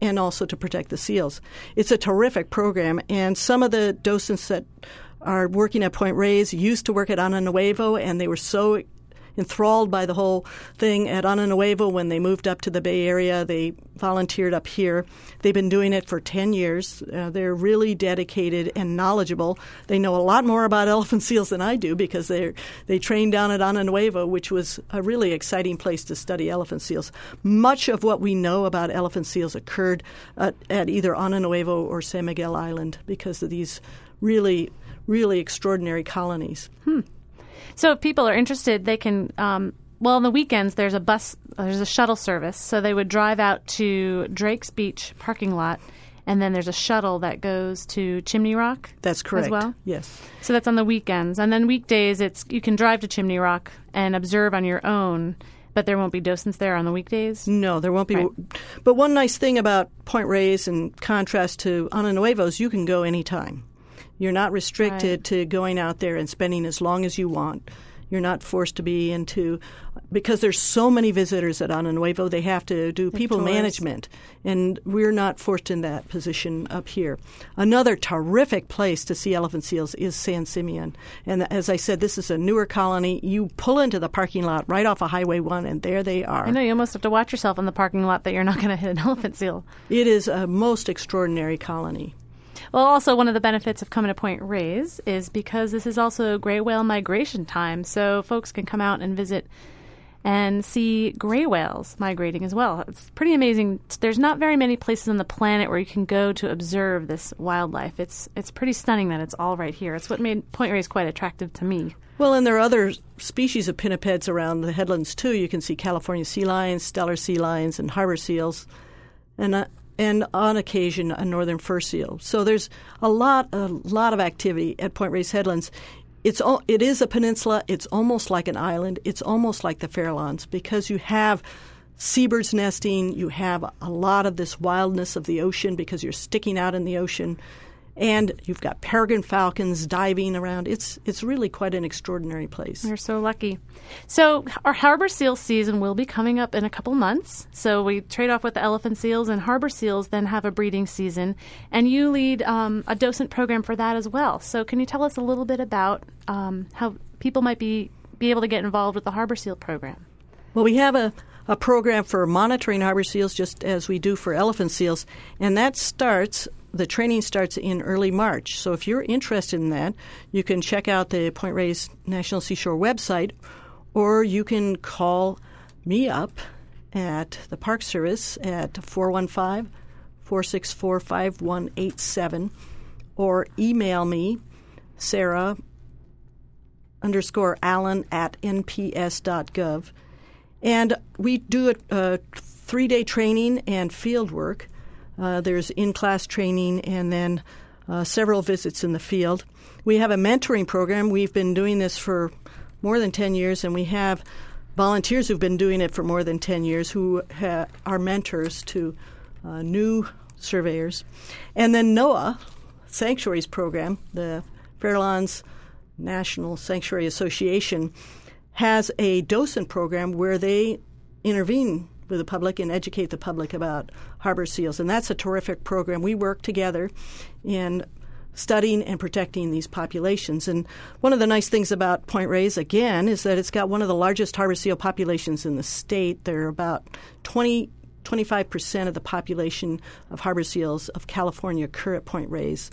Speaker 3: and also to protect the seals. It's a terrific program, and some of the docents that are working at Point Reyes used to work at Ano Nuevo, and they were so enthralled by the whole thing at Ano Nuevo when they moved up to the Bay Area. They volunteered up here. They've been doing it for 10 years. Uh, they're really dedicated and knowledgeable. They know a lot more about elephant seals than I do because they they trained down at Ano Nuevo, which was a really exciting place to study elephant seals. Much of what we know about elephant seals occurred at, at either Ano Nuevo or San Miguel Island because of these really, really extraordinary colonies.
Speaker 2: So if people are interested, they can. Um, well, on the weekends, there's a bus, there's a shuttle service. So they would drive out to Drake's Beach parking lot, and then there's a shuttle that goes to Chimney Rock.
Speaker 3: That's correct.
Speaker 2: As well.
Speaker 3: Yes.
Speaker 2: So that's on the weekends, and then weekdays, it's you can drive to Chimney Rock and observe on your own But there won't be docents there on the weekdays?
Speaker 3: No, there won't be.
Speaker 2: Right.
Speaker 3: But one nice thing about Point Reyes, in contrast to Ano Nuevos, you can go anytime. You're not restricted
Speaker 2: Right.
Speaker 3: to going out there and spending as long as you want. You're not forced to be into because there's so many visitors at Ano Nuevo. They have to do people
Speaker 2: tours.
Speaker 3: management, and we're not forced in that position up here. Another terrific place to see elephant seals is San Simeon, and as I said, this is a newer colony. You pull into the parking lot right off of Highway One, and there they are.
Speaker 2: I know you almost have to watch yourself in the parking lot that you're not going to hit an elephant seal.
Speaker 3: It is a most extraordinary colony.
Speaker 2: Well, also one of the benefits of coming to Point Reyes is because this is also gray whale migration time, so folks can come out and visit and see gray whales migrating as well. It's pretty amazing. There's not very many places on the planet where you can go to observe this wildlife. It's it's pretty stunning that it's all right here. It's what made Point Reyes quite attractive to me.
Speaker 3: Well, and there are other species of pinnipeds around the headlands too. You can see California sea lions, Steller sea lions, and harbor seals, and uh, and on occasion a northern fur seal. So there's a lot a lot of activity at Point Reyes Headlands. It's al- it is a peninsula. It's almost like an island. It's almost like the Farallones because you have seabirds nesting. You have a lot of this wildness of the ocean because you're sticking out in the ocean. And you've got peregrine falcons diving around. It's it's really quite an extraordinary place.
Speaker 2: We're so lucky. So our harbor seal season will be coming up in a couple months. So we trade off with the elephant seals, and harbor seals then have a breeding season. And you lead um, a docent program for that as well. So can you tell us a little bit about um, how people might be be able to get involved with the harbor seal program?
Speaker 3: Well, we have a, a program for monitoring harbor seals just as we do for elephant seals, and that starts. The training starts in early March. So if you're interested in that, you can check out the Point Reyes National Seashore website, or you can call me up at the Park Service at 415 464 5187, or email me, Sarah underscore Allen at nps.gov. And we do a, a three day training and field work. Uh, there's in class training and then uh, several visits in the field. We have a mentoring program. We've been doing this for more than 10 years, and we have volunteers who've been doing it for more than 10 years who ha- are mentors to uh, new surveyors. And then NOAA, Sanctuaries Program, the Farallones National Sanctuary Association, has a docent program where they intervene with the public and educate the public about harbor seals. And that's a terrific program. We work together in studying and protecting these populations. And one of the nice things about Point Reyes, again, is that it's got one of the largest harbor seal populations in the state. There are about 20, 25% of the population of harbor seals of California occur at Point Reyes.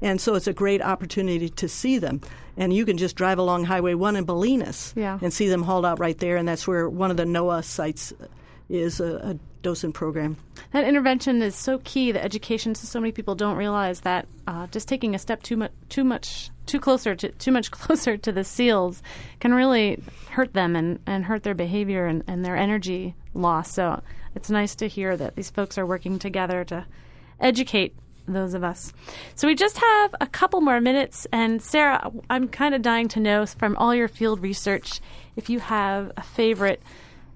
Speaker 3: And so it's a great opportunity to see them. And you can just drive along Highway 1 in Bolinas
Speaker 2: Yeah.
Speaker 3: and see them hauled out right there. And that's where one of the NOAA sites is a, a docent program.
Speaker 2: That intervention is so key. The education, so, so many people don't realize that uh, just taking a step too much, too much, too closer to too much closer to the seals can really hurt them and, and hurt their behavior and, and their energy loss. So it's nice to hear that these folks are working together to educate those of us. So we just have a couple more minutes, and Sarah, I'm kind of dying to know from all your field research if you have a favorite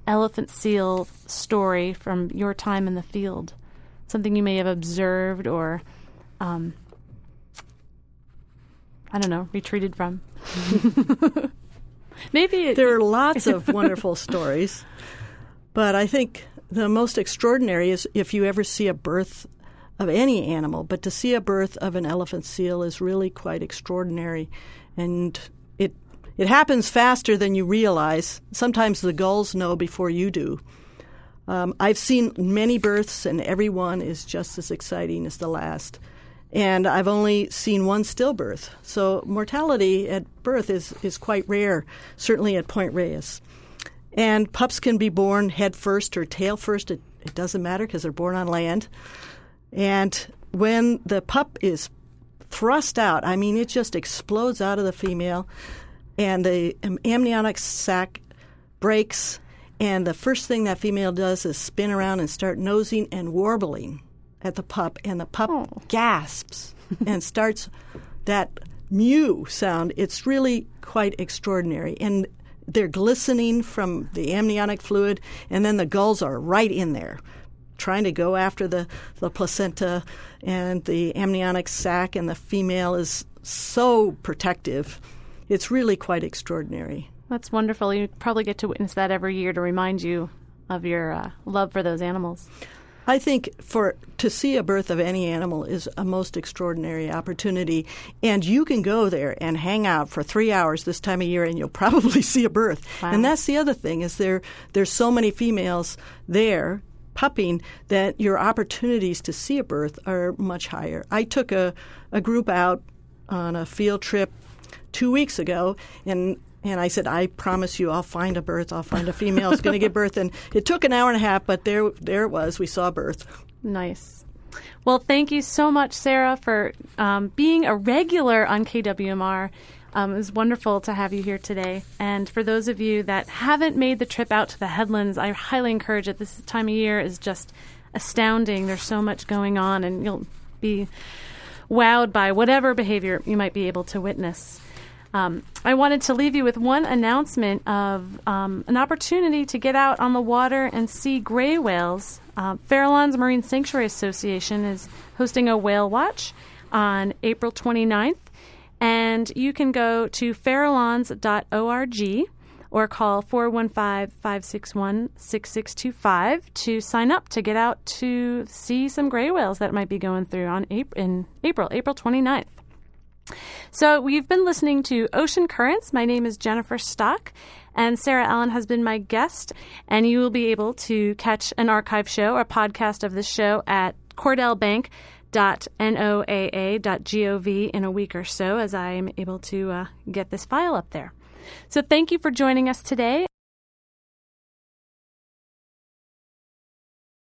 Speaker 2: elephant seal story from your time in the field, something you may have observed or, um, I don't know, retreated from. Maybe it,
Speaker 3: There are lots of wonderful stories, but I think the most extraordinary is if you ever see a birth of any animal, but to see a birth of an elephant seal is really quite extraordinary, and it happens faster than you realize. Sometimes the gulls know before you do. Um, I've seen many births, and every one is just as exciting as the last. And I've only seen one stillbirth. So mortality at birth is, is quite rare, certainly at Point Reyes. And pups can be born head first or tail first. It, it doesn't matter because they're born on land. And when the pup is thrust out, I mean, it just explodes out of the female, and the amniotic sac breaks, and the first thing that female does is spin around and start nosing and warbling at the pup, and the pup
Speaker 2: Oh.
Speaker 3: gasps and starts that mew sound. It's really quite extraordinary. And they're glistening from the amniotic fluid, and then the gulls are right in there trying to go after the, the placenta and the amniotic sac, and the female is so protective. It's really quite extraordinary.
Speaker 2: That's wonderful. You probably get to witness that every year to remind you of your uh, love for those animals.
Speaker 3: I think for to see a birth of any animal is a most extraordinary opportunity, and you can go there and hang out for three hours this time of year, and you'll probably see a birth.
Speaker 2: Wow.
Speaker 3: And that's the other thing is there there's so many females there pupping that your opportunities to see a birth are much higher. I took a, a group out on a field trip two weeks ago, and and I said, I promise you, I'll find a birth. I'll find a female who's going to give birth. And it took an hour and a half, but there, there it was. We saw birth.
Speaker 2: Nice. Well, thank you so much, Sarah, for um, being a regular on KWMR. Um, it was wonderful to have you here today. And for those of you that haven't made the trip out to the headlands, I highly encourage it. This time of year is just astounding. There's so much going on, and you'll be wowed by whatever behavior you might be able to witness. Um, I wanted to leave you with one announcement of um, an opportunity to get out on the water and see gray whales. Uh, Farallones Marine Sanctuary Association is hosting a whale watch on April 29th, and you can go to farallones.org or call 415-561-6625 to sign up to get out to see some gray whales that might be going through on April, in April, April 29th. So, we've been listening to Ocean Currents. My name is Jennifer Stock, and Sarah Allen has been my guest. And you will be able to catch an archive show or podcast of this show at cordellbank.noaa.gov in a week or so as I am able to uh, get this file up there. So, thank you for joining us today.